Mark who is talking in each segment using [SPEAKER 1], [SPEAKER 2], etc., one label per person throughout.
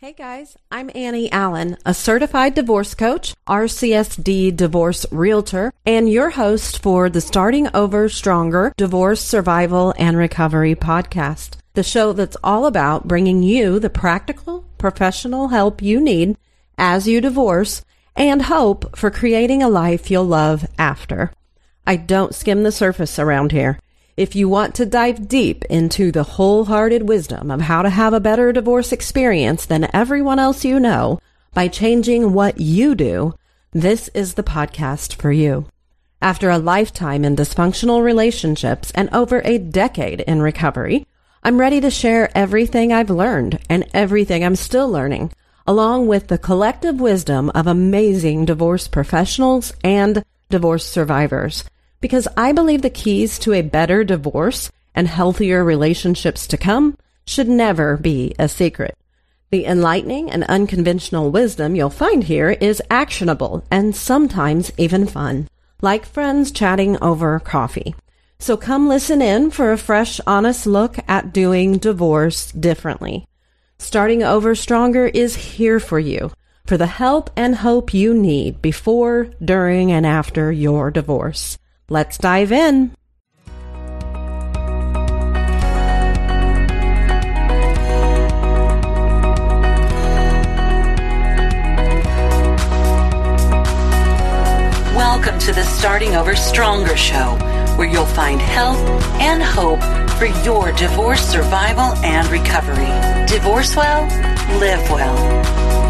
[SPEAKER 1] Hey guys, I'm Annie Allen, a certified divorce coach, RCSD divorce realtor, and your host for the Starting Over Stronger Divorce Survival and Recovery podcast, the show that's all about bringing you the practical, professional help you need as you divorce and hope for creating a life you'll love after. I don't skim the surface around here. If you want to dive deep into the wholehearted wisdom of how to have a better divorce experience than everyone else you know by changing what you do, this is the podcast for you. After a lifetime in dysfunctional relationships and over a decade in recovery, I'm ready to share everything I've learned and everything I'm still learning, along with the collective wisdom of amazing divorce professionals and divorce survivors because I believe the keys to a better divorce and healthier relationships to come should never be a secret. The enlightening and unconventional wisdom you'll find here is actionable and sometimes even fun, like friends chatting over coffee. So come listen in for a fresh, honest look at doing divorce differently. Starting over stronger is here for you, for the help and hope you need before, during, and after your divorce. Let's dive in.
[SPEAKER 2] Welcome to the Starting Over Stronger show, where you'll find help and hope for your divorce survival and recovery. Divorce well, live well.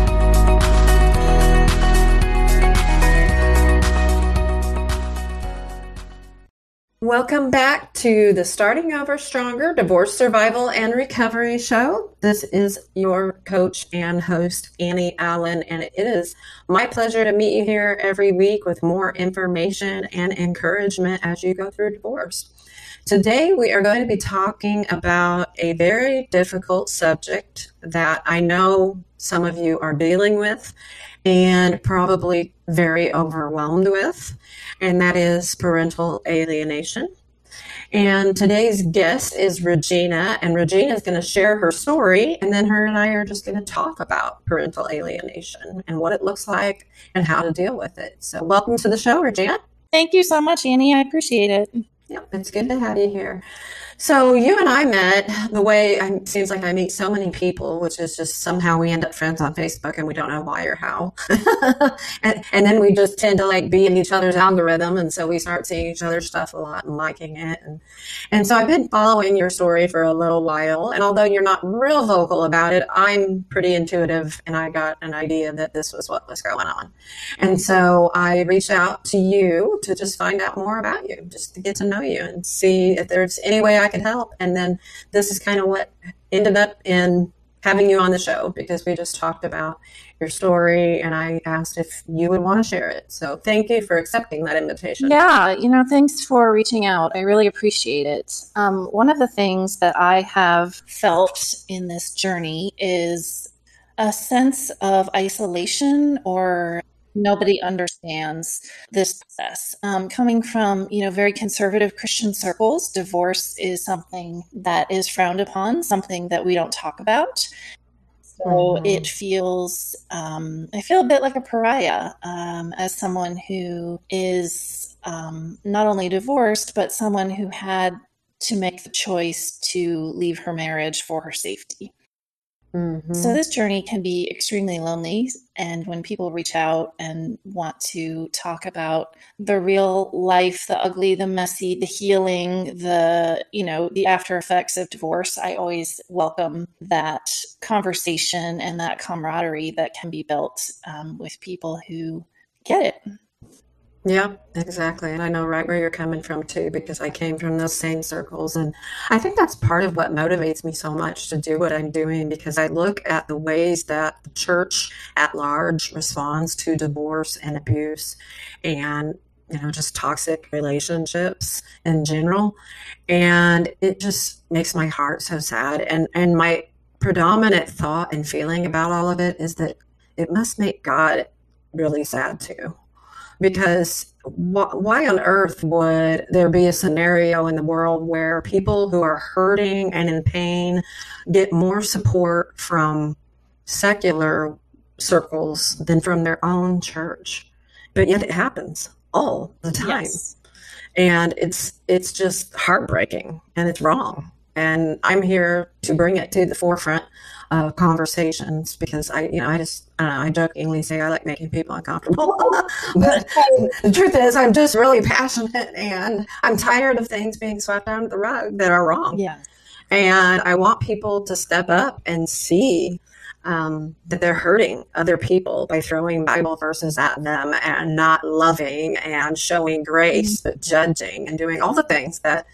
[SPEAKER 1] Welcome back to the Starting Over Stronger Divorce Survival and Recovery Show. This is your coach and host, Annie Allen, and it is my pleasure to meet you here every week with more information and encouragement as you go through divorce. Today, we are going to be talking about a very difficult subject that I know some of you are dealing with and probably very overwhelmed with, and that is parental alienation. And today's guest is Regina, and Regina is going to share her story, and then her and I are just going to talk about parental alienation and what it looks like and how to deal with it. So, welcome to the show, Regina.
[SPEAKER 3] Thank you so much, Annie. I appreciate it.
[SPEAKER 1] Yeah, it's good to have you here. So you and I met the way it seems like I meet so many people, which is just somehow we end up friends on Facebook and we don't know why or how. and, and, then we just tend to like be in each other's algorithm. And so we start seeing each other's stuff a lot and liking it. And, and so I've been following your story for a little while. And although you're not real vocal about it, I'm pretty intuitive and I got an idea that this was what was going on. And so I reached out to you to just find out more about you, just to get to know you and see if there's any way I I could help. And then this is kind of what ended up in having you on the show because we just talked about your story and I asked if you would want to share it. So thank you for accepting that invitation.
[SPEAKER 3] Yeah, you know, thanks for reaching out. I really appreciate it. Um, one of the things that I have felt in this journey is a sense of isolation or nobody understands this process. Um, coming from you know very conservative Christian circles, divorce is something that is frowned upon, something that we don't talk about. So mm-hmm. it feels um, I feel a bit like a pariah um, as someone who is um, not only divorced but someone who had to make the choice to leave her marriage for her safety. Mm-hmm. So this journey can be extremely lonely. And when people reach out and want to talk about the real life, the ugly, the messy, the healing, the, you know, the after effects of divorce, I always welcome that conversation and that camaraderie that can be built um, with people who get it.
[SPEAKER 1] Yeah, exactly. And I know right where you're coming from too, because I came from those same circles. And I think that's part of what motivates me so much to do what I'm doing, because I look at the ways that the church at large responds to divorce and abuse and, you know, just toxic relationships in general. And it just makes my heart so sad. And, and my predominant thought and feeling about all of it is that it must make God really sad too because wh- why on earth would there be a scenario in the world where people who are hurting and in pain get more support from secular circles than from their own church. But yet it happens all the time. Yes. And it's it's just heartbreaking and it's wrong. And I'm here to bring it to the forefront of conversations because I, you know, I just, I, know, I jokingly say I like making people uncomfortable. but the truth is, I'm just really passionate and I'm tired of things being swept under the rug that are wrong.
[SPEAKER 3] Yeah.
[SPEAKER 1] And I want people to step up and see um, that they're hurting other people by throwing Bible verses at them and not loving and showing grace, mm-hmm. but judging and doing all the things that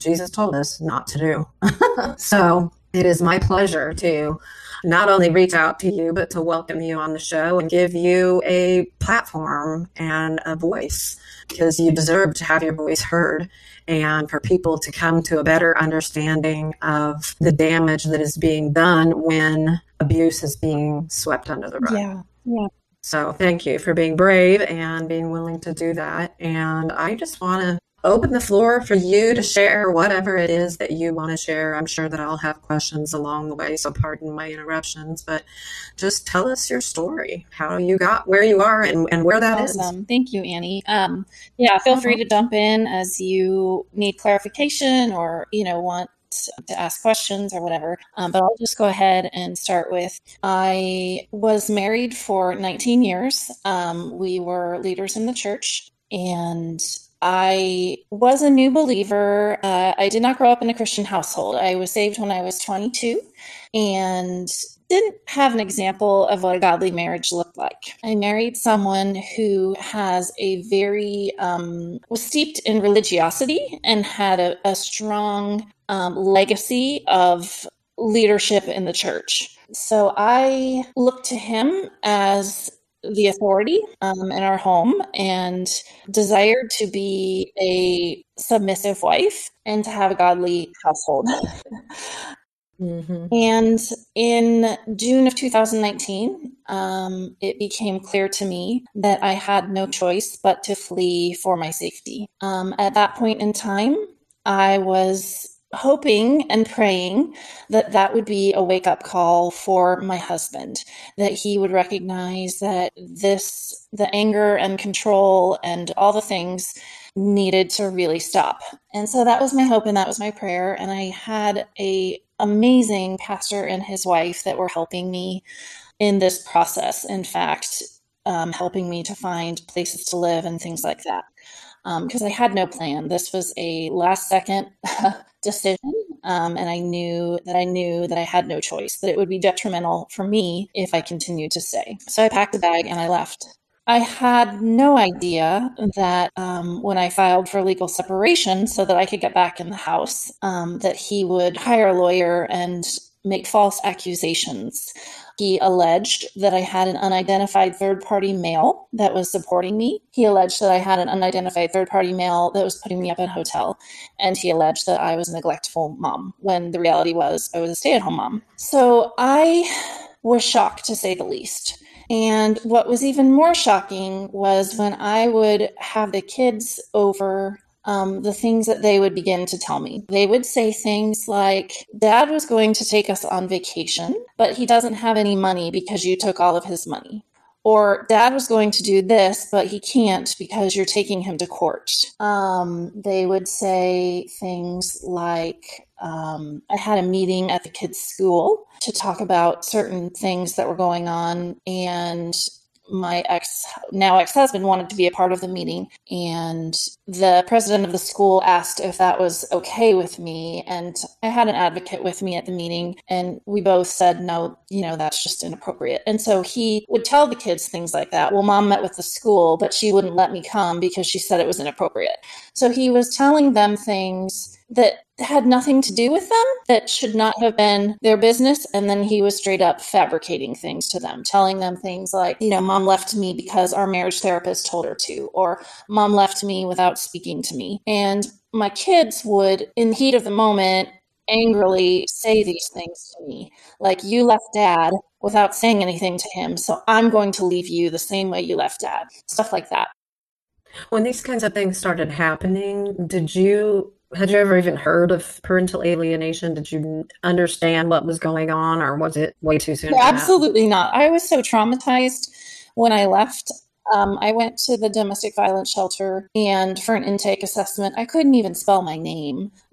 [SPEAKER 1] Jesus told us not to do. so it is my pleasure to not only reach out to you, but to welcome you on the show and give you a platform and a voice because you deserve to have your voice heard and for people to come to a better understanding of the damage that is being done when abuse is being swept under the rug.
[SPEAKER 3] Yeah. Yeah.
[SPEAKER 1] So thank you for being brave and being willing to do that. And I just want to open the floor for you to share whatever it is that you want to share. I'm sure that I'll have questions along the way, so pardon my interruptions, but just tell us your story, how you got where you are and, and where that
[SPEAKER 3] awesome. is. Thank you, Annie. Um, yeah, feel free to jump in as you need clarification or, you know, want to ask questions or whatever. Um, but I'll just go ahead and start with I was married for 19 years. Um, we were leaders in the church. And I was a new believer. Uh, I did not grow up in a Christian household. I was saved when I was 22 and didn't have an example of what a godly marriage looked like. I married someone who has a very, um, was steeped in religiosity and had a, a strong um, legacy of leadership in the church. So I looked to him as the authority um, in our home and desired to be a submissive wife and to have a godly household. mm-hmm. And in June of 2019, um, it became clear to me that I had no choice but to flee for my safety. Um, at that point in time, I was hoping and praying that that would be a wake up call for my husband, that he would recognize that this, the anger and control and all the things needed to really stop. And so that was my hope and that was my prayer. And I had a amazing pastor and his wife that were helping me in this process. In fact, um, helping me to find places to live and things like that because um, I had no plan. This was a last second decision. Um, and I knew that I knew that I had no choice, that it would be detrimental for me if I continued to stay. So I packed a bag and I left. I had no idea that um, when I filed for legal separation so that I could get back in the house, um, that he would hire a lawyer and make false accusations he alleged that I had an unidentified third party male that was supporting me. He alleged that I had an unidentified third party male that was putting me up in a hotel. And he alleged that I was a neglectful mom when the reality was I was a stay at home mom. So I was shocked to say the least. And what was even more shocking was when I would have the kids over um, the things that they would begin to tell me. They would say things like, Dad was going to take us on vacation, but he doesn't have any money because you took all of his money. Or dad was going to do this, but he can't because you're taking him to court. Um, they would say things like, um, I had a meeting at the kids' school to talk about certain things that were going on, and my ex now ex-husband wanted to be a part of the meeting and the president of the school asked if that was okay with me and i had an advocate with me at the meeting and we both said no you know that's just inappropriate. And so he would tell the kids things like that. Well mom met with the school but she wouldn't let me come because she said it was inappropriate. So he was telling them things that had nothing to do with them, that should not have been their business. And then he was straight up fabricating things to them, telling them things like, you know, mom left me because our marriage therapist told her to, or mom left me without speaking to me. And my kids would, in the heat of the moment, angrily say these things to me, like, you left dad without saying anything to him. So I'm going to leave you the same way you left dad. Stuff like that.
[SPEAKER 1] When these kinds of things started happening, did you
[SPEAKER 4] had you ever even heard of parental alienation? Did you understand what was going on, or was it way too soon?
[SPEAKER 3] Absolutely not. I was so traumatized when I left. Um, I went to the domestic violence shelter and for an intake assessment, I couldn't even spell my name.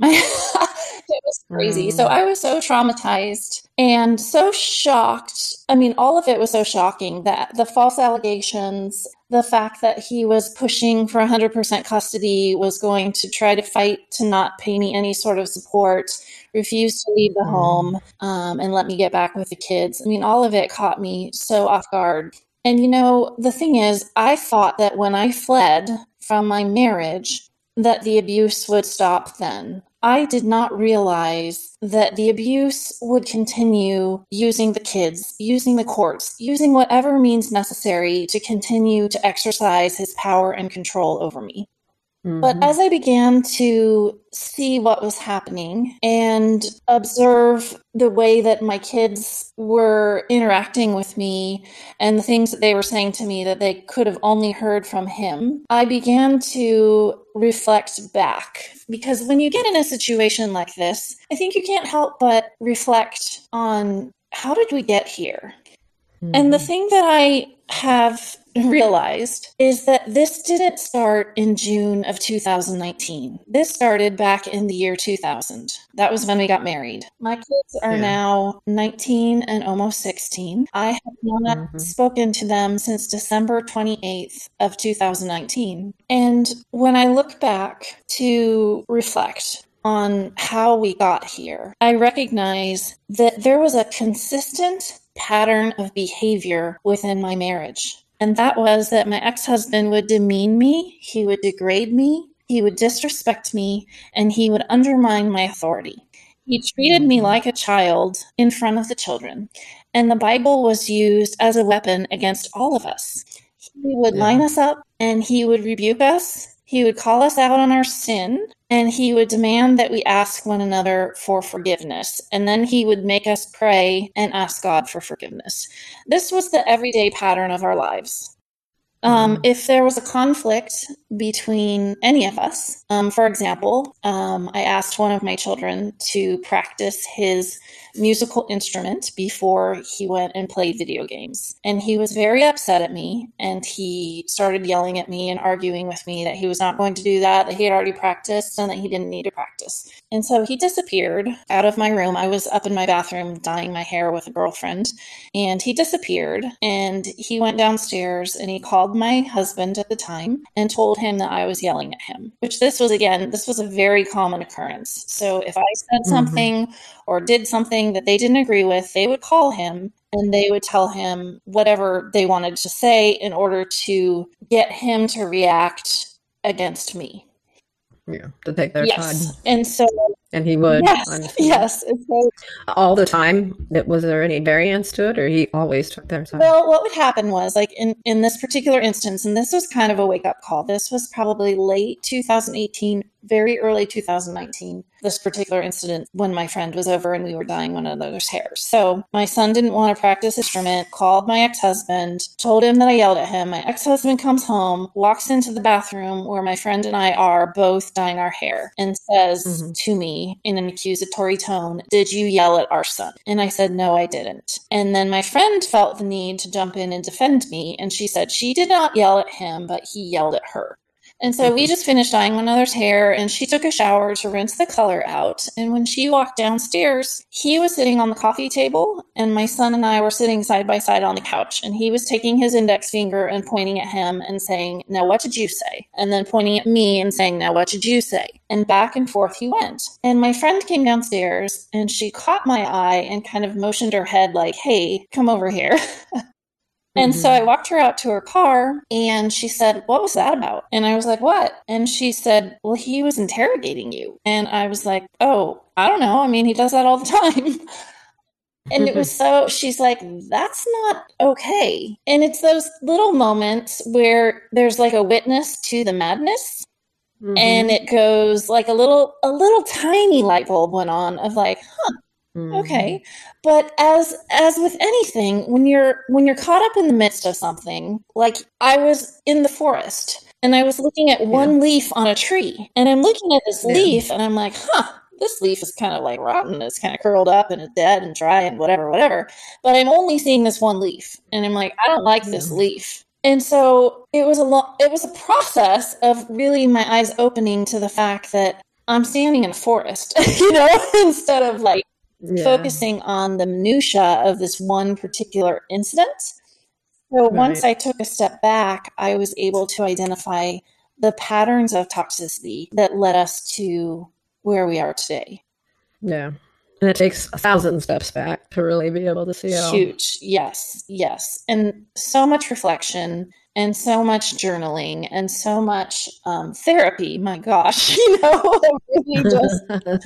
[SPEAKER 3] it was crazy. Mm. So I was so traumatized and so shocked. I mean, all of it was so shocking that the false allegations, the fact that he was pushing for 100% custody, was going to try to fight to not pay me any sort of support, refused to leave the mm. home um, and let me get back with the kids. I mean, all of it caught me so off guard. And you know, the thing is, I thought that when I fled from my marriage, that the abuse would stop then. I did not realize that the abuse would continue using the kids, using the courts, using whatever means necessary to continue to exercise his power and control over me. Mm-hmm. But as I began to see what was happening and observe the way that my kids were interacting with me and the things that they were saying to me that they could have only heard from him, I began to reflect back. Because when you get in a situation like this, I think you can't help but reflect on how did we get here? Mm-hmm. And the mm-hmm. thing that I have realized is that this didn't start in June of 2019. This started back in the year 2000. That was when we got married. My kids are yeah. now 19 and almost 16. I have not mm-hmm. spoken to them since December 28th of 2019. And when I look back to reflect on how we got here, I recognize that there was a consistent pattern of behavior within my marriage. And that was that my ex husband would demean me, he would degrade me, he would disrespect me, and he would undermine my authority. He treated me mm-hmm. like a child in front of the children, and the Bible was used as a weapon against all of us. He would yeah. line us up and he would rebuke us. He would call us out on our sin and he would demand that we ask one another for forgiveness. And then he would make us pray and ask God for forgiveness. This was the everyday pattern of our lives. Um, mm-hmm. If there was a conflict between any of us, um, for example, um, I asked one of my children to practice his musical instrument before he went and played video games. And he was very upset at me and he started yelling at me and arguing with me that he was not going to do that, that he had already practiced and that he didn't need to practice. And so he disappeared out of my room. I was up in my bathroom dyeing my hair with a girlfriend and he disappeared and he went downstairs and he called my husband at the time and told him that I was yelling at him, which this was again, this was a very common occurrence. So if I said mm-hmm. Or did something that they didn't agree with, they would call him and they would tell him whatever they wanted to say in order to get him to react against me.
[SPEAKER 4] Yeah, to take their yes.
[SPEAKER 3] side. And so
[SPEAKER 4] and he would.
[SPEAKER 3] Yes, yes. So,
[SPEAKER 4] all the time. that Was there any variance to it, or he always took their side?
[SPEAKER 3] Well, what would happen was, like in in this particular instance, and this was kind of a wake up call. This was probably late 2018, very early 2019 this particular incident when my friend was over and we were dyeing one another's hair. So my son didn't want to practice instrument, called my ex-husband, told him that I yelled at him. My ex-husband comes home, walks into the bathroom where my friend and I are both dyeing our hair and says mm-hmm. to me in an accusatory tone, "Did you yell at our son?" And I said, "No, I didn't." And then my friend felt the need to jump in and defend me and she said she did not yell at him, but he yelled at her. And so we just finished dyeing one another's hair, and she took a shower to rinse the color out. And when she walked downstairs, he was sitting on the coffee table, and my son and I were sitting side by side on the couch. And he was taking his index finger and pointing at him and saying, Now, what did you say? And then pointing at me and saying, Now, what did you say? And back and forth he went. And my friend came downstairs, and she caught my eye and kind of motioned her head, like, Hey, come over here. And mm-hmm. so I walked her out to her car and she said, What was that about? And I was like, What? And she said, Well, he was interrogating you. And I was like, Oh, I don't know. I mean, he does that all the time. and it was so, she's like, That's not okay. And it's those little moments where there's like a witness to the madness. Mm-hmm. And it goes like a little, a little tiny light bulb went on of like, huh, Mm-hmm. Okay. Mm-hmm. But as as with anything, when you're when you're caught up in the midst of something, like I was in the forest and I was looking at one yeah. leaf on a tree, and I'm looking at this yeah. leaf, and I'm like, huh, this leaf is kind of like rotten. It's kind of curled up and it's dead and dry and whatever, whatever. But I'm only seeing this one leaf, and I'm like, I don't like this leaf. And so it was a long, it was a process of really my eyes opening to the fact that I'm standing in a forest, you know, instead of like yeah. focusing on the minutia of this one particular incident. So right. once I took a step back, I was able to identify the patterns of toxicity that led us to where we are today.
[SPEAKER 4] Yeah. And it takes a thousand steps back to really be able to see it
[SPEAKER 3] Huge. All. Yes. Yes. And so much reflection and so much journaling and so much um, therapy. My gosh, you know, really just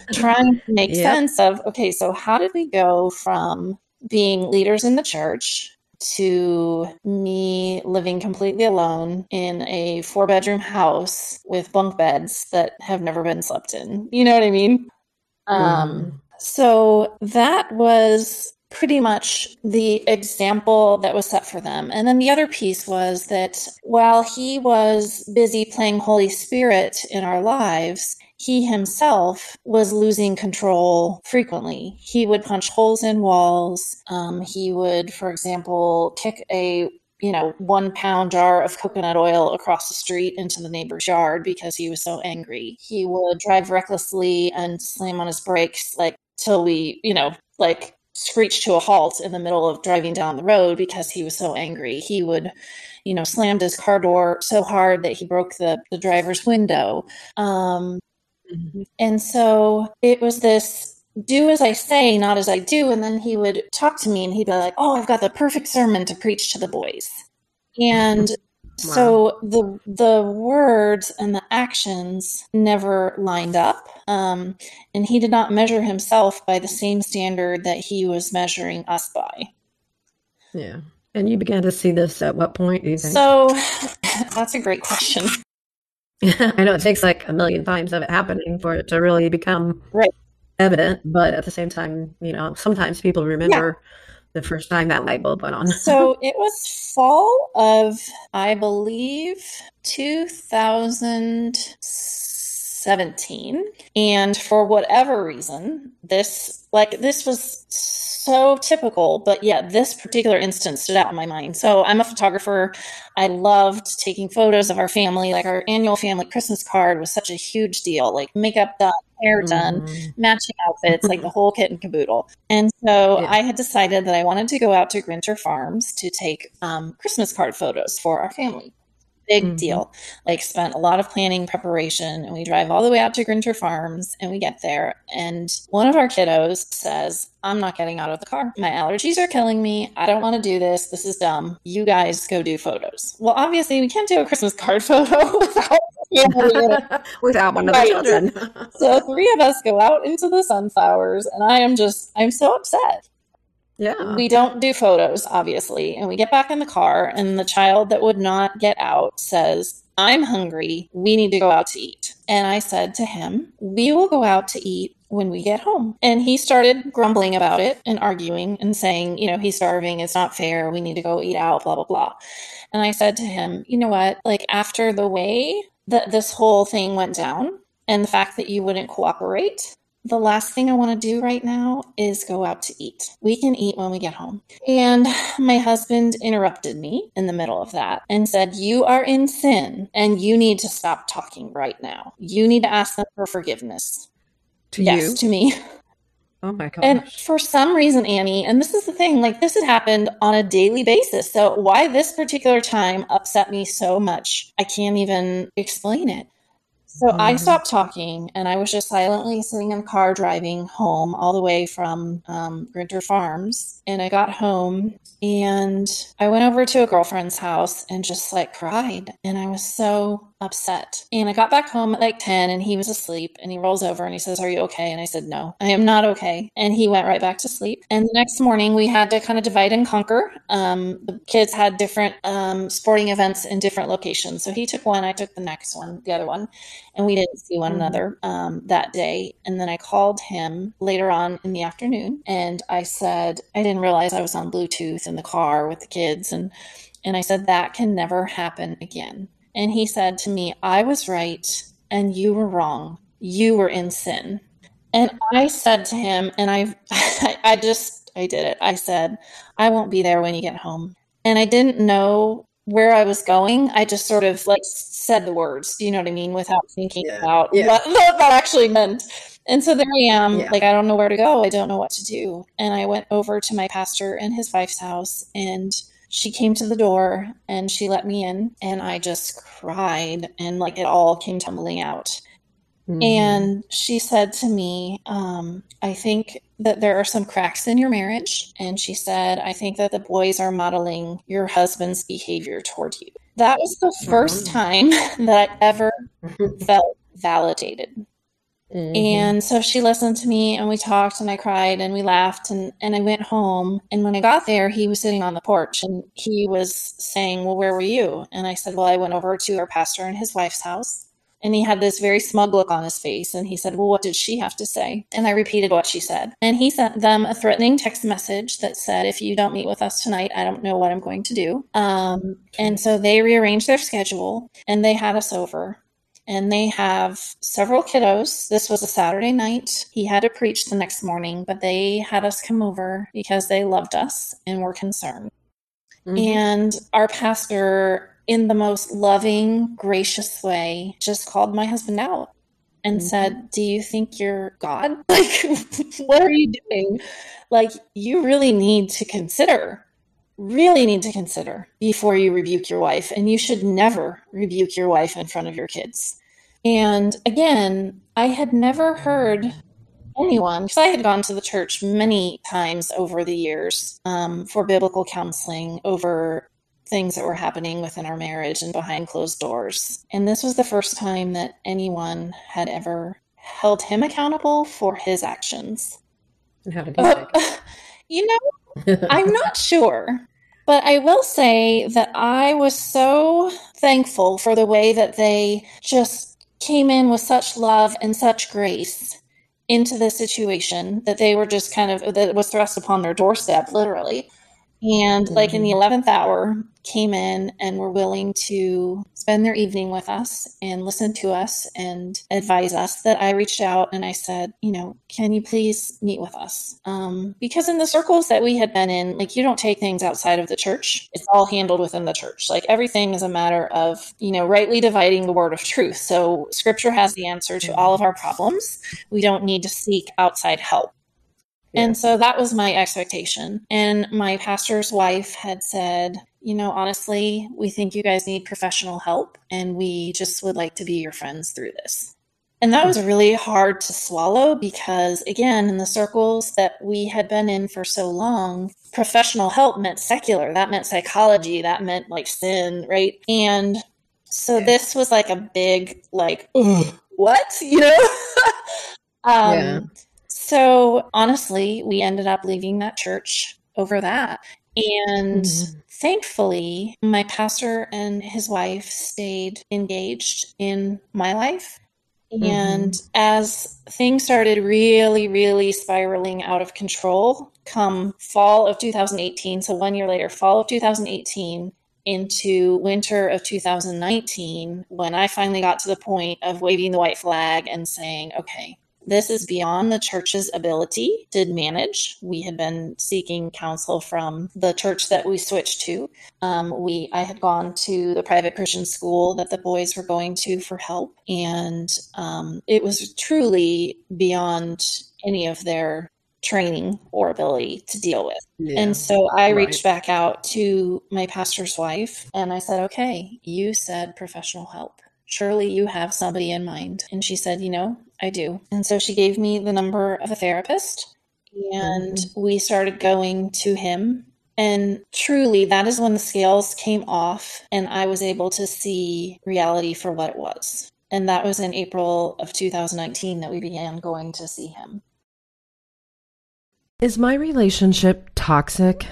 [SPEAKER 3] trying to make yep. sense of okay, so how did we go from being leaders in the church to me living completely alone in a four bedroom house with bunk beds that have never been slept in. You know what I mean? Mm. Um, so that was pretty much the example that was set for them. And then the other piece was that while he was busy playing Holy Spirit in our lives, he himself was losing control frequently. He would punch holes in walls. Um, he would, for example, kick a you know, one pound jar of coconut oil across the street into the neighbor's yard because he was so angry. He would drive recklessly and slam on his brakes, like till we, you know, like screech to a halt in the middle of driving down the road because he was so angry. He would, you know, slammed his car door so hard that he broke the, the driver's window. Um, mm-hmm. And so it was this do as I say, not as I do. And then he would talk to me and he'd be like, Oh, I've got the perfect sermon to preach to the boys. And Wow. So the the words and the actions never lined up, um, and he did not measure himself by the same standard that he was measuring us by.
[SPEAKER 4] Yeah, and you began to see this at what point? Do you think?
[SPEAKER 3] So that's a great question.
[SPEAKER 4] I know it takes like a million times of it happening for it to really become right evident, but at the same time, you know, sometimes people remember. Yeah the first time that light bulb went on?
[SPEAKER 3] so it was fall of, I believe, 2017. And for whatever reason, this, like, this was so typical, but yeah, this particular instance stood out in my mind. So I'm a photographer. I loved taking photos of our family. Like our annual family Christmas card was such a huge deal. Like makeup done, hair done, mm. matching outfits, like the whole kit and caboodle. And so yeah. I had decided that I wanted to go out to Grinter Farms to take um, Christmas card photos for our family big mm-hmm. deal. Like spent a lot of planning preparation and we drive all the way out to Grinter Farms and we get there and one of our kiddos says, I'm not getting out of the car. My allergies are killing me. I don't want to do this. This is dumb. You guys go do photos. Well, obviously we can't do a Christmas card photo without
[SPEAKER 4] without one of the children.
[SPEAKER 3] so three of us go out into the sunflowers and I am just I'm so upset.
[SPEAKER 4] Yeah.
[SPEAKER 3] We don't do photos, obviously. And we get back in the car, and the child that would not get out says, I'm hungry. We need to go out to eat. And I said to him, We will go out to eat when we get home. And he started grumbling about it and arguing and saying, You know, he's starving. It's not fair. We need to go eat out, blah, blah, blah. And I said to him, You know what? Like, after the way that this whole thing went down, and the fact that you wouldn't cooperate, the last thing I want to do right now is go out to eat. We can eat when we get home. And my husband interrupted me in the middle of that and said, You are in sin and you need to stop talking right now. You need to ask them for forgiveness.
[SPEAKER 4] To
[SPEAKER 3] yes,
[SPEAKER 4] you?
[SPEAKER 3] to me.
[SPEAKER 4] Oh my god.
[SPEAKER 3] And for some reason, Annie, and this is the thing, like this had happened on a daily basis. So why this particular time upset me so much, I can't even explain it. So mm-hmm. I stopped talking and I was just silently sitting in the car driving home all the way from um, Grinter Farms. And I got home and I went over to a girlfriend's house and just like cried. And I was so upset. And I got back home at like 10 and he was asleep and he rolls over and he says, Are you okay? And I said, No, I am not okay. And he went right back to sleep. And the next morning we had to kind of divide and conquer. Um, the kids had different um, sporting events in different locations. So he took one, I took the next one, the other one, and we didn't see one mm-hmm. another um, that day. And then I called him later on in the afternoon and I said, I didn't realize I was on Bluetooth in the car with the kids. And and I said, that can never happen again And he said to me, I was right and you were wrong. You were in sin. And I said to him, and I, I just, I did it. I said, I won't be there when you get home. And I didn't know where I was going. I just sort of like said the words, you know what I mean? Without thinking yeah. about yeah. What, what that actually meant. And so there I am, yeah. like, I don't know where to go. I don't know what to do. And I went over to my pastor and his wife's house, and she came to the door and she let me in. And I just cried, and like it all came tumbling out. Mm-hmm. And she said to me, um, I think that there are some cracks in your marriage. And she said, I think that the boys are modeling your husband's behavior toward you. That was the 1st mm-hmm. time that I ever felt validated. Mm-hmm. And so she listened to me and we talked and I cried and we laughed and, and I went home. And when I got there, he was sitting on the porch and he was saying, Well, where were you? And I said, Well, I went over to our pastor and his wife's house. And he had this very smug look on his face. And he said, Well, what did she have to say? And I repeated what she said. And he sent them a threatening text message that said, If you don't meet with us tonight, I don't know what I'm going to do. Um, and so they rearranged their schedule and they had us over and they have several kiddos. This was a Saturday night. He had to preach the next morning, but they had us come over because they loved us and were concerned. Mm-hmm. And our pastor, in the most loving, gracious way, just called my husband out and mm-hmm. said, Do you think you're God? Like, what are you doing? Like, you really need to consider really need to consider before you rebuke your wife. And you should never rebuke your wife in front of your kids. And again, I had never heard anyone, because I had gone to the church many times over the years um, for biblical counseling over things that were happening within our marriage and behind closed doors. And this was the first time that anyone had ever held him accountable for his actions.
[SPEAKER 4] And how did he uh,
[SPEAKER 3] You know, I'm not sure. But I will say that I was so thankful for the way that they just came in with such love and such grace into the situation that they were just kind of that was thrust upon their doorstep literally and mm-hmm. like in the 11th hour came in and were willing to spend their evening with us and listen to us and advise us that i reached out and i said you know can you please meet with us? Um, because in the circles that we had been in like you don't take things outside of the church. It's all handled within the church. Like everything is a matter of you know rightly dividing the word of truth. So scripture has the answer to all of our problems. We don't need to seek outside help. And so that was my expectation. And my pastor's wife had said, you know, honestly, we think you guys need professional help and we just would like to be your friends through this. And that was really hard to swallow because, again, in the circles that we had been in for so long, professional help meant secular. That meant psychology. That meant like sin, right? And so this was like a big, like, what? You know? um, yeah. So honestly, we ended up leaving that church over that. And mm-hmm. thankfully, my pastor and his wife stayed engaged in my life. Mm-hmm. And as things started really, really spiraling out of control, come fall of 2018, so one year later, fall of 2018, into winter of 2019, when I finally got to the point of waving the white flag and saying, okay, this is beyond the church's ability to manage. We had been seeking counsel from the church that we switched to. Um, we I had gone to the private Christian school that the boys were going to for help, and um, it was truly beyond any of their training or ability to deal with. Yeah, and so I right. reached back out to my pastor's wife and I said, okay, you said professional help. Surely you have somebody in mind. And she said, you know, I do. And so she gave me the number of a therapist, and mm-hmm. we started going to him. And truly, that is when the scales came off, and I was able to see reality for what it was. And that was in April of 2019 that we began going to see him.
[SPEAKER 4] Is my relationship toxic?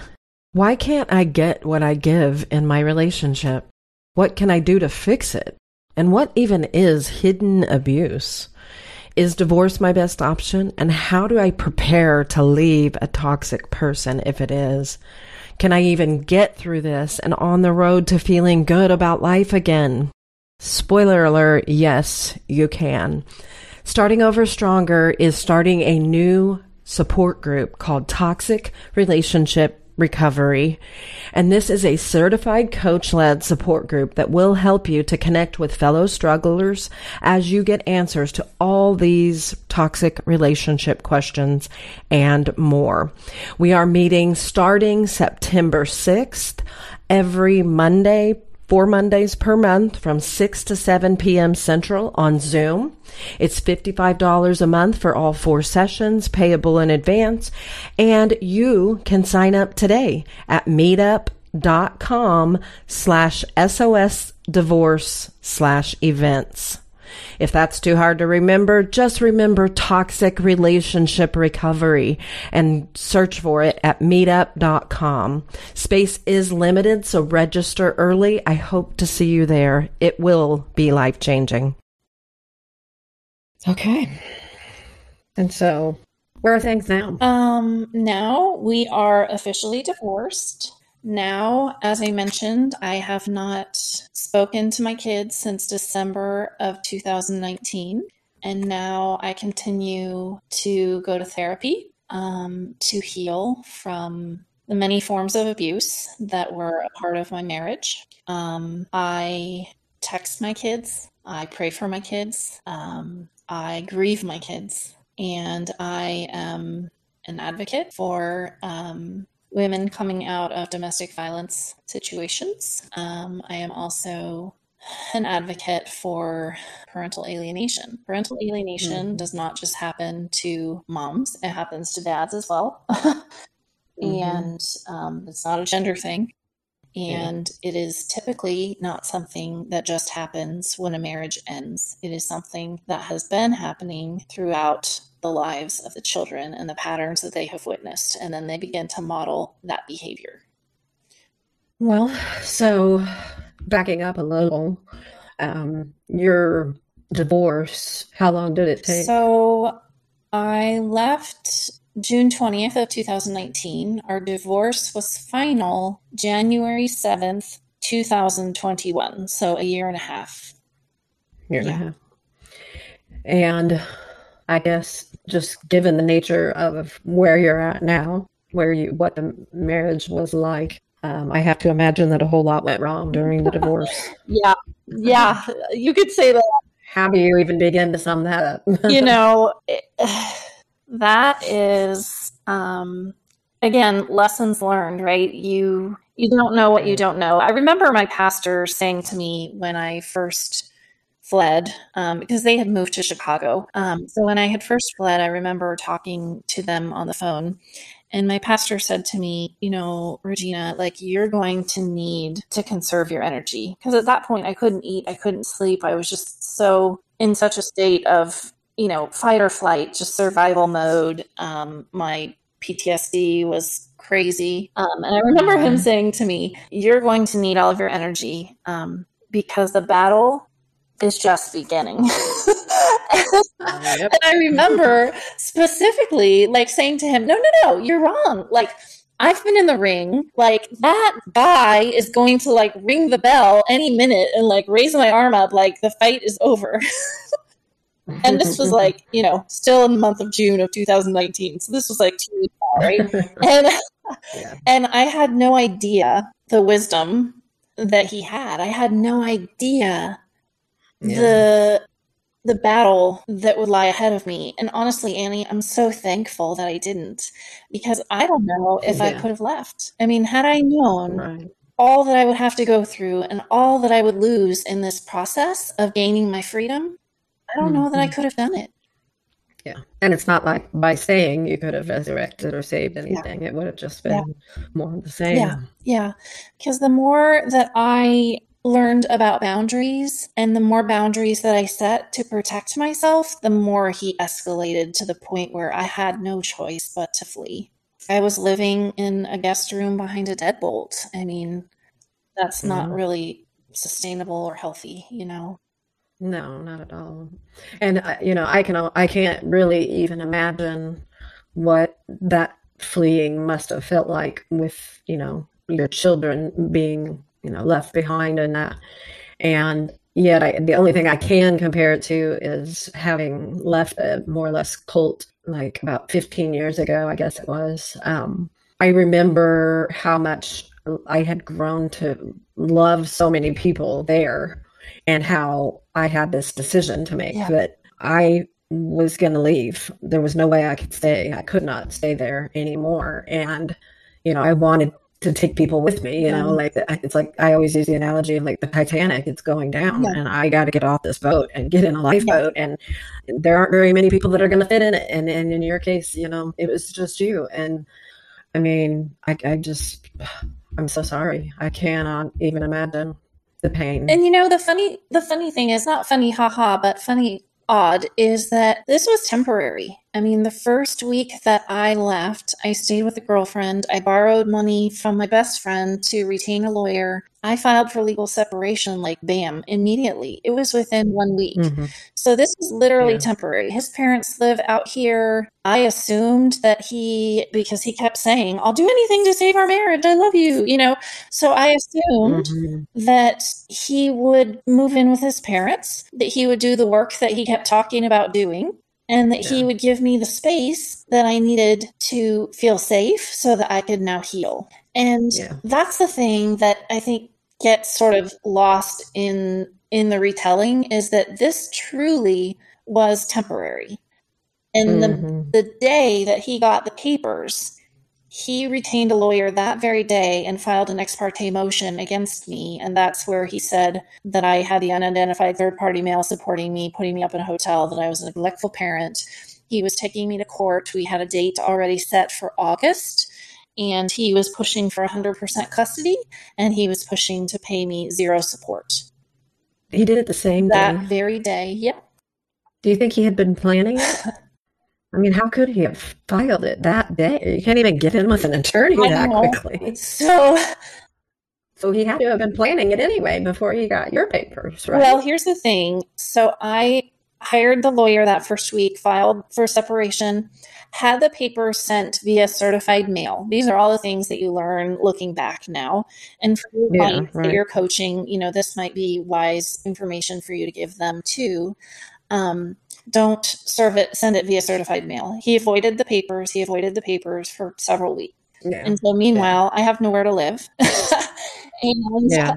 [SPEAKER 4] Why can't I get what I give in my relationship? What can I do to fix it? And what even is hidden abuse? Is divorce my best option? And how do I prepare to leave a toxic person if it is? Can I even get through this and on the road to feeling good about life again? Spoiler alert, yes, you can. Starting Over Stronger is starting a new support group called Toxic Relationship Recovery. And this is a certified coach led support group that will help you to connect with fellow strugglers as you get answers to all these toxic relationship questions and more. We are meeting starting September 6th every Monday four Mondays per month from 6 to 7 p.m. Central on Zoom. It's $55 a month for all four sessions, payable in advance, and you can sign up today at meetup.com slash SOS divorce slash events. If that's too hard to remember, just remember toxic relationship recovery and search for it at meetup.com. Space is limited, so register early. I hope to see you there. It will be life changing.
[SPEAKER 1] Okay. And so, where are things now?
[SPEAKER 3] Um, now we are officially divorced. Now, as I mentioned, I have not spoken to my kids since December of 2019. And now I continue to go to therapy um, to heal from the many forms of abuse that were a part of my marriage. Um, I text my kids, I pray for my kids, um, I grieve my kids, and I am an advocate for um, women coming out of domestic violence situations. Um, I am also an advocate for parental alienation. Parental alienation mm-hmm. does not just happen to moms, it happens to dads as well. mm-hmm. And um, it's not a gender thing. And yeah. it is typically not something that just happens when a marriage ends. It is something that has been happening throughout the lives of the children and the patterns that they have witnessed. And then they begin to model that behavior.
[SPEAKER 1] Well, so backing up a little, um, your divorce, how long did it take?
[SPEAKER 3] So I left June 20th of 2019. Our divorce was final January 7th, 2021. So a year and a half.
[SPEAKER 1] Year and yeah. a half. And I guess just given the nature of where you're at now, where you what the marriage was like, um, I have to imagine that a whole lot went wrong during the divorce.
[SPEAKER 3] yeah, yeah, you could say that.
[SPEAKER 1] How do you even begin to sum that up?
[SPEAKER 3] you know, it, that is um, again lessons learned, right? You you don't know what you don't know. I remember my pastor saying to me when I first fled um, because they had moved to Chicago. Um, so when I had first fled, I remember talking to them on the phone. And my pastor said to me, you know, Regina, like you're going to need to conserve your energy. Because at that point, I couldn't eat, I couldn't sleep. I was just so in such a state of, you know, fight or flight, just survival mode. Um, my PTSD was crazy. Um, and I remember him saying to me, You're going to need all of your energy um, because the battle is just beginning. yep. And I remember specifically like saying to him, no, no, no, you're wrong. Like, I've been in the ring. Like, that guy is going to like ring the bell any minute and like raise my arm up. Like, the fight is over. and this was like, you know, still in the month of June of 2019. So this was like two weeks out, right? and, yeah. and I had no idea the wisdom that he had. I had no idea yeah. the the battle that would lie ahead of me. And honestly, Annie, I'm so thankful that I didn't because I don't know if yeah. I could have left. I mean, had I known right. all that I would have to go through and all that I would lose in this process of gaining my freedom, I don't know that I mm-hmm. could have done it.
[SPEAKER 1] Yeah. And it's not like by saying you could have resurrected or saved anything. Yeah. It would have just been yeah. more of the same.
[SPEAKER 3] Yeah. Yeah. Because the more that I learned about boundaries and the more boundaries that I set to protect myself, the more he escalated to the point where I had no choice but to flee. I was living in a guest room behind a deadbolt. I mean, that's mm-hmm. not really sustainable or healthy, you know.
[SPEAKER 1] No, not at all. And uh, you know, I can I can't really even imagine what that fleeing must have felt like with, you know, your children being you know left behind in that and yet I, the only thing I can compare it to is having left a more or less cult like about 15 years ago, I guess it was. Um, I remember how much I had grown to love so many people there and how I had this decision to make yeah. that I was going to leave. There was no way I could stay. I could not stay there anymore. And, you know, I wanted to take people with me, you know, like it's like I always use the analogy of like the Titanic, it's going down yeah. and I got to get off this boat and get in a lifeboat. Yeah. And there aren't very many people that are going to fit in it. And, and in your case, you know, it was just you. And I mean, I, I just, I'm so sorry. I cannot even imagine the pain.
[SPEAKER 3] And you know, the funny, the funny thing is not funny, haha, but funny odd is that this was temporary. I mean, the first week that I left, I stayed with a girlfriend. I borrowed money from my best friend to retain a lawyer. I filed for legal separation, like bam, immediately. It was within one week. Mm-hmm. So this was literally yeah. temporary. His parents live out here. I assumed that he, because he kept saying, I'll do anything to save our marriage. I love you, you know. So I assumed mm-hmm. that he would move in with his parents, that he would do the work that he kept talking about doing and that yeah. he would give me the space that I needed to feel safe so that I could now heal. And yeah. that's the thing that I think gets sort of lost in in the retelling is that this truly was temporary. And mm-hmm. the the day that he got the papers, he retained a lawyer that very day and filed an ex parte motion against me. And that's where he said that I had the unidentified third party male supporting me, putting me up in a hotel, that I was a neglectful parent. He was taking me to court. We had a date already set for August. And he was pushing for 100% custody and he was pushing to pay me zero support.
[SPEAKER 1] He did it the same
[SPEAKER 3] that day. very day. Yep.
[SPEAKER 1] Do you think he had been planning it? I mean, how could he have filed it that day? You can't even get in with an attorney that quickly.
[SPEAKER 3] So,
[SPEAKER 1] so he had to have been planning it anyway before he got your papers, right?
[SPEAKER 3] Well, here's the thing. So I hired the lawyer that first week, filed for separation, had the papers sent via certified mail. These are all the things that you learn looking back now. And for your yeah, clients right. that you're coaching, you know, this might be wise information for you to give them too. Um, don't serve it, send it via certified mail. He avoided the papers. He avoided the papers for several weeks. Yeah. And so, meanwhile, yeah. I have nowhere to live.
[SPEAKER 1] and yeah.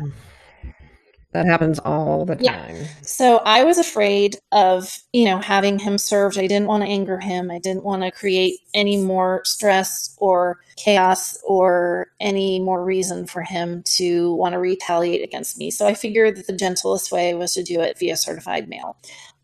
[SPEAKER 1] That happens all the time. Yeah.
[SPEAKER 3] So I was afraid of, you know, having him served. I didn't want to anger him. I didn't want to create any more stress or chaos or any more reason for him to want to retaliate against me. So I figured that the gentlest way was to do it via certified mail.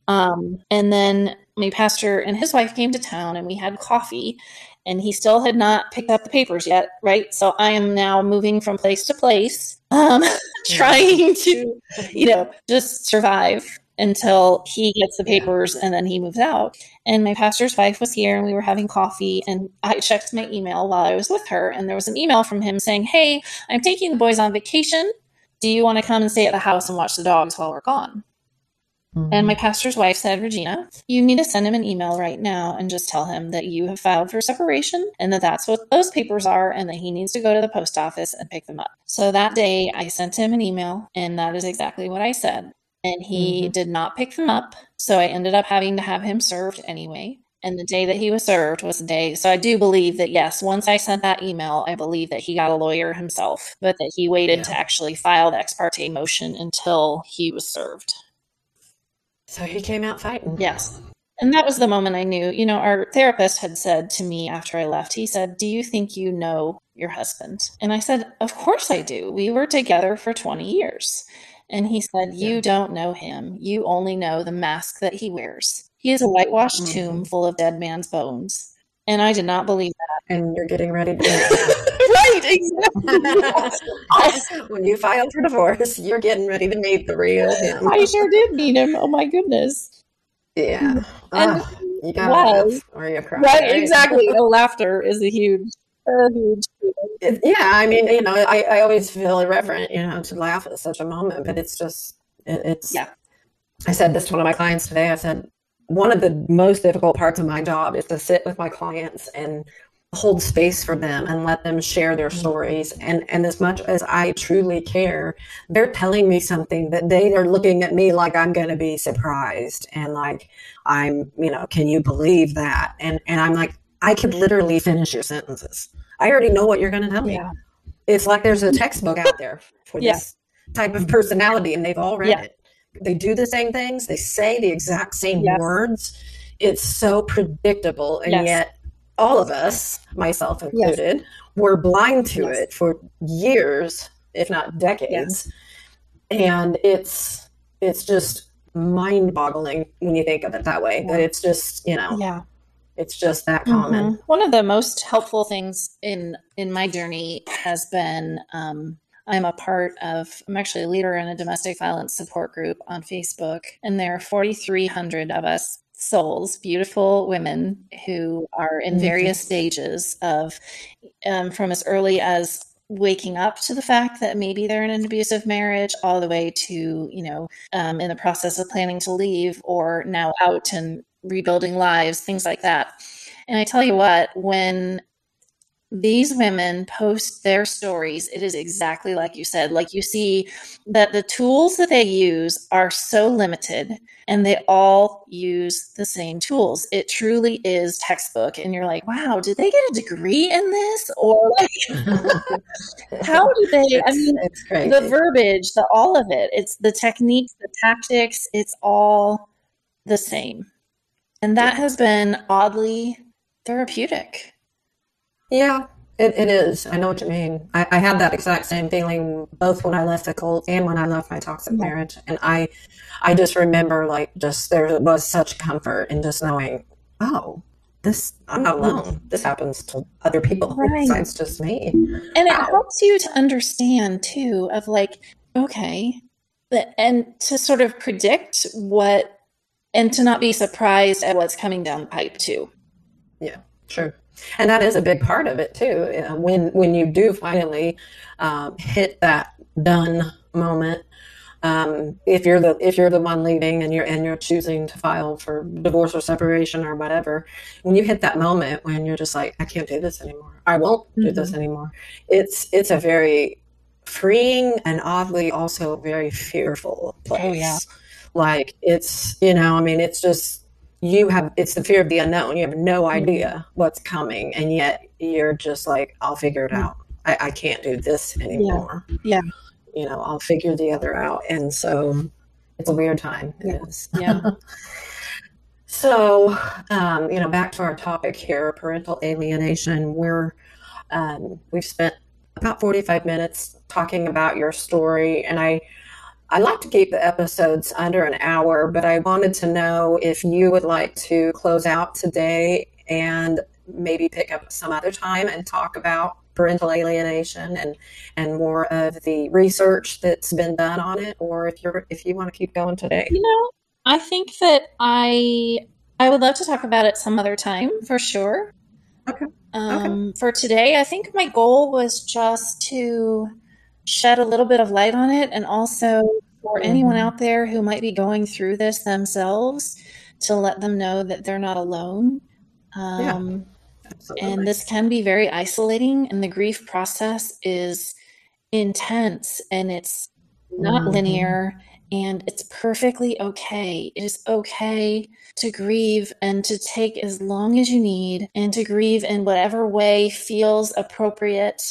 [SPEAKER 3] Um, and then my pastor and his wife came to town and we had coffee and he still had not picked up the papers yet, right? So I am now moving from place to place, um, trying to, you know, just survive until he gets the papers and then he moves out. And my pastor's wife was here and we were having coffee and I checked my email while I was with her and there was an email from him saying, "Hey, I'm taking the boys on vacation. Do you want to come and stay at the house and watch the dogs while we're gone?" Mm-hmm. And my pastor's wife said, Regina, you need to send him an email right now and just tell him that you have filed for separation and that that's what those papers are and that he needs to go to the post office and pick them up. So that day I sent him an email and that is exactly what I said. And he mm-hmm. did not pick them up. So I ended up having to have him served anyway. And the day that he was served was the day. So I do believe that, yes, once I sent that email, I believe that he got a lawyer himself, but that he waited yeah. to actually file the ex parte motion until he was served.
[SPEAKER 1] So he came out fighting.
[SPEAKER 3] Yes. And that was the moment I knew. You know, our therapist had said to me after I left, he said, Do you think you know your husband? And I said, Of course I do. We were together for 20 years. And he said, You yeah. don't know him. You only know the mask that he wears. He is a whitewashed mm-hmm. tomb full of dead man's bones. And I did not believe that.
[SPEAKER 1] And you're getting ready to.
[SPEAKER 3] right,
[SPEAKER 1] exactly. when you filed for divorce, you're getting ready to meet the real him.
[SPEAKER 3] I sure did meet him. Oh my goodness.
[SPEAKER 1] Yeah. And oh, you gotta laugh or you cry.
[SPEAKER 3] Right, right? exactly. the laughter is a huge a huge
[SPEAKER 1] it, yeah, I mean, you know, I, I always feel irreverent, you know, to laugh at such a moment, but it's just it, it's
[SPEAKER 3] yeah.
[SPEAKER 1] I said this to one of my clients today. I said, one of the most difficult parts of my job is to sit with my clients and hold space for them and let them share their mm-hmm. stories. And and as much as i truly care they're telling me something that they are looking at me like i'm going to be surprised and like i'm you know can you believe that? And and i'm like i could literally finish your sentences. I already know what you're going to tell me. Yeah. it's like there's a mm-hmm. textbook out there for yeah. this type of personality and they've all read yeah. it they do the same things they say the exact same yes. words it's so predictable and yes. yet all of us, myself included, yes. were blind to yes. it for years, if not decades. Yes. And it's it's just mind-boggling when you think of it that way. Yeah. That it's just, you know,
[SPEAKER 3] yeah.
[SPEAKER 1] It's just that common.
[SPEAKER 3] Mm-hmm. One of the most helpful things in in my journey has been um, I'm a part of, I'm actually a leader in a domestic violence support group on Facebook, and there are 4,300 of us souls, beautiful women who are in mm-hmm. various mm-hmm. stages of, um, from as early as waking up to the fact that maybe they're in an abusive marriage all the way to you know um, in the process of planning to leave or now out and rebuilding lives things like that and i tell you what when these women post their stories, it is exactly like you said. Like you see that the tools that they use are so limited and they all use the same tools. It truly is textbook. And you're like, wow, did they get a degree in this? Or like, how do they? I mean, the verbiage, the all of it, it's the techniques, the tactics, it's all the same. And that has been oddly therapeutic.
[SPEAKER 1] Yeah, it, it is. I know what you mean. I, I had that exact same feeling both when I left the cult and when I left my toxic yeah. marriage. And I, I just remember like just there was such comfort in just knowing, oh, this I'm not alone. Mm-hmm. This happens to other people right. besides just me.
[SPEAKER 3] And it helps you to understand too of like, okay, and to sort of predict what and to not be surprised at what's coming down the pipe too.
[SPEAKER 1] Yeah, sure and that is a big part of it too when when you do finally um, hit that done moment um, if you're the if you're the one leaving and you're and you're choosing to file for divorce or separation or whatever when you hit that moment when you're just like i can't do this anymore i won't mm-hmm. do this anymore it's it's a very freeing and oddly also very fearful place oh, yeah. like it's you know i mean it's just you have it's the fear of the unknown you have no mm-hmm. idea what's coming and yet you're just like i'll figure it mm. out i, I can't do this anymore
[SPEAKER 3] yeah. yeah
[SPEAKER 1] you know i'll figure the other out and so it's a weird time
[SPEAKER 3] it yeah. is. yeah
[SPEAKER 1] so um, you know back to our topic here parental alienation we're um, we've spent about 45 minutes talking about your story and i I like to keep the episodes under an hour, but I wanted to know if you would like to close out today and maybe pick up some other time and talk about parental alienation and and more of the research that's been done on it or if you're if you want to keep going today.
[SPEAKER 3] You know i think that i i would love to talk about it some other time for sure.
[SPEAKER 1] Okay,
[SPEAKER 3] um, okay. for today i think my goal was just to shed a little bit of light on it and also for mm-hmm. anyone out there who might be going through this themselves to let them know that they're not alone um, yeah, and this can be very isolating and the grief process is intense and it's not mm-hmm. linear and it's perfectly okay. It is okay to grieve and to take as long as you need and to grieve in whatever way feels appropriate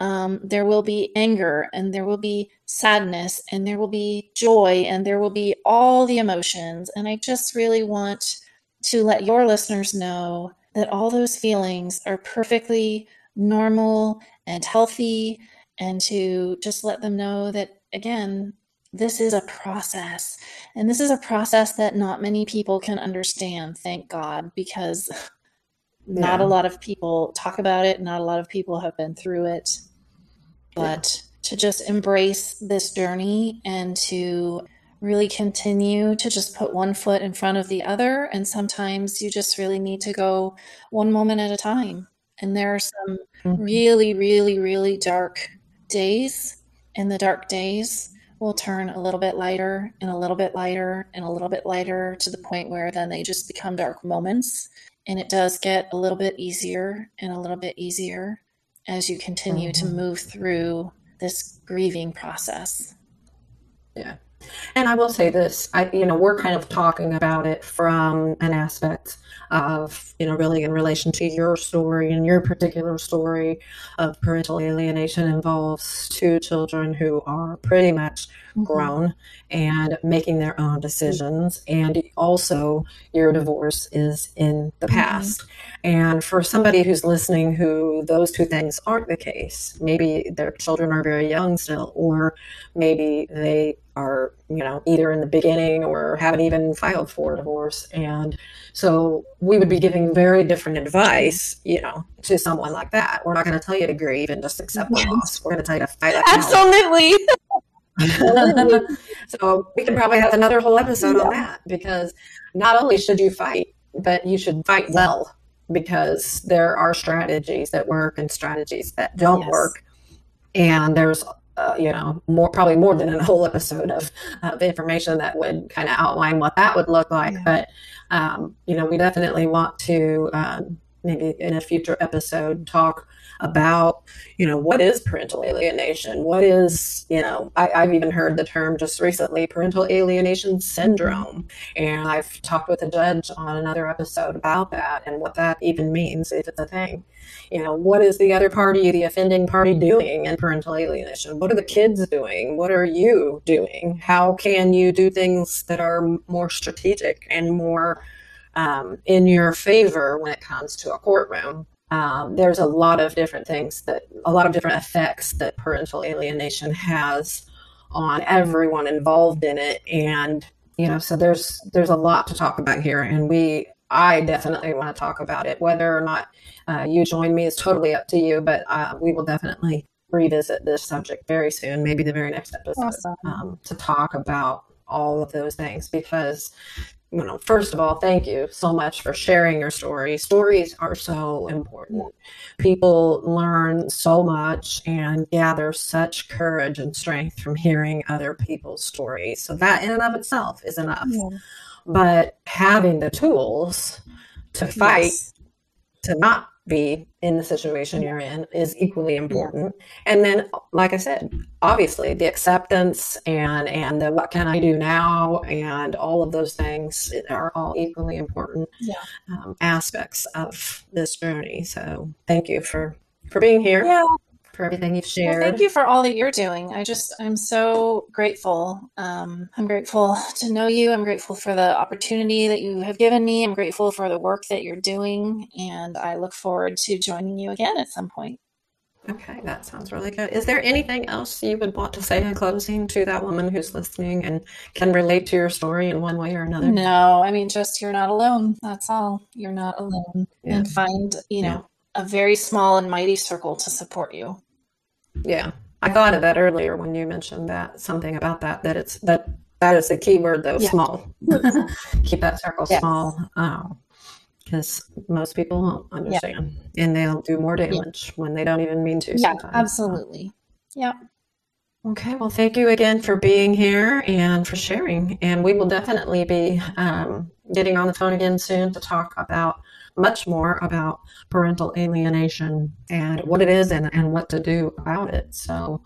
[SPEAKER 3] um, there will be anger and there will be sadness and there will be joy and there will be all the emotions. And I just really want to let your listeners know that all those feelings are perfectly normal and healthy and to just let them know that, again, this is a process. And this is a process that not many people can understand, thank God, because yeah. not a lot of people talk about it. Not a lot of people have been through it but to just embrace this journey and to really continue to just put one foot in front of the other. And sometimes you just really need to go one moment at a time. And there are some mm-hmm. really, really, really dark days. And the dark days will turn a little bit lighter and a little bit lighter and a little bit lighter to the point where then they just become dark moments. And it does get a little bit easier and a little bit easier as you continue mm-hmm. to move through this grieving process.
[SPEAKER 1] Yeah. And I will say this, I you know, we're kind of talking about it from an aspect of, you know, really in relation to your story and your particular story of parental alienation involves two children who are pretty much mm-hmm. grown and making their own decisions. And also, your divorce is in the mm-hmm. past. And for somebody who's listening who those two things aren't the case, maybe their children are very young still, or maybe they are, you know, either in the beginning or haven't even filed for a divorce. And so we would be giving very different advice, you know, to someone like that. We're not going to tell you to grieve and just accept the mm-hmm. loss. We're going to tell you to fight it.
[SPEAKER 3] Absolutely.
[SPEAKER 1] so we can probably have another whole episode yeah. on that because not only should you fight, but you should fight well because there are strategies that work and strategies that don't yes. work. And there's uh, you know, more probably more than a whole episode of, of information that would kind of outline what that would look like. Yeah. But um, you know, we definitely want to um, maybe in a future episode talk about you know what is parental alienation? What is you know I, have even heard the term just recently parental alienation syndrome. And i've talked with a judge on another episode about that and what that even means if it's a thing. You know what is the other party the offending party doing in parental alienation? What are the kids doing? What are you doing? How can you do things that are more strategic and more um, in your favor when it comes to a courtroom um, there's a lot of different things that a lot of different effects that parental alienation has on everyone involved in it. And you know so there's there's a lot to talk about here. And we i definitely want to talk about it. Whether or not uh, you join me is totally up to you but uh, we will definitely revisit this subject very soon maybe the very next episode awesome. um, to talk about all of those things. Because you know, first of all, thank you so much for sharing your story. Stories are so important. People learn so much and gather such courage and strength from hearing other people's stories. So that in and of itself is enough. Yeah. But having the tools to fight yes. to not be in the situation you're in is equally important. And then, like I said, obviously the acceptance and and the what can I do now and all of those things are all equally important yeah. um, aspects of this journey. So thank you for for being here.
[SPEAKER 3] Yeah
[SPEAKER 1] for everything you've shared.
[SPEAKER 3] Well, thank you for all that you're doing. I just, I'm so grateful. Um, I'm grateful to know you. I'm grateful for the opportunity that you have given me. I'm grateful for the work that you're doing. And I look forward to joining you again at some point.
[SPEAKER 1] Okay, that sounds really good. Is there anything else you would want to say in closing to that woman who's listening and can relate to your story in one way or another?
[SPEAKER 3] No, I mean, just you're not alone. That's all. You're not alone. Yeah. And find, you know, yeah. A very small and mighty circle to support you.
[SPEAKER 1] Yeah. I thought of that earlier when you mentioned that something about that, that it's that that is the key word though, yeah. small. Keep that circle yes. small. because um, most people won't understand yeah. and they'll do more damage yeah. when they don't even mean to.
[SPEAKER 3] Yeah, sometimes. absolutely. Yeah.
[SPEAKER 1] Okay, well, thank you again for being here and for sharing. And we will definitely be um, getting on the phone again soon to talk about much more about parental alienation and what it is and, and what to do about it. So,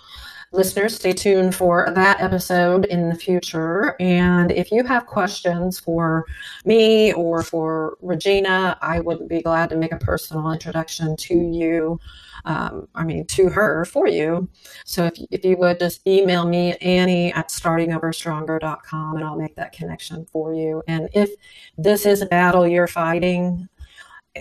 [SPEAKER 1] listeners, stay tuned for that episode in the future. And if you have questions for me or for Regina, I would be glad to make a personal introduction to you. Um, I mean, to her for you. So if, if you would just email me, Annie at startingoverstronger.com, and I'll make that connection for you. And if this is a battle you're fighting,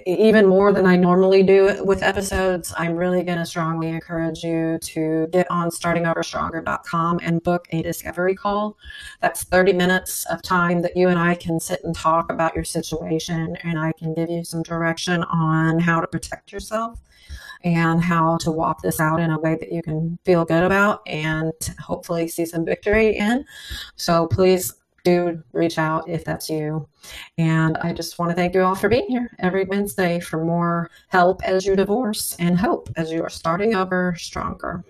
[SPEAKER 1] even more than I normally do with episodes, I'm really going to strongly encourage you to get on startingoverstronger.com and book a discovery call. That's 30 minutes of time that you and I can sit and talk about your situation, and I can give you some direction on how to protect yourself and how to walk this out in a way that you can feel good about and hopefully see some victory in. So please do reach out if that's you. And I just want to thank you all for being here every Wednesday for more help as you divorce and hope as you are starting over stronger.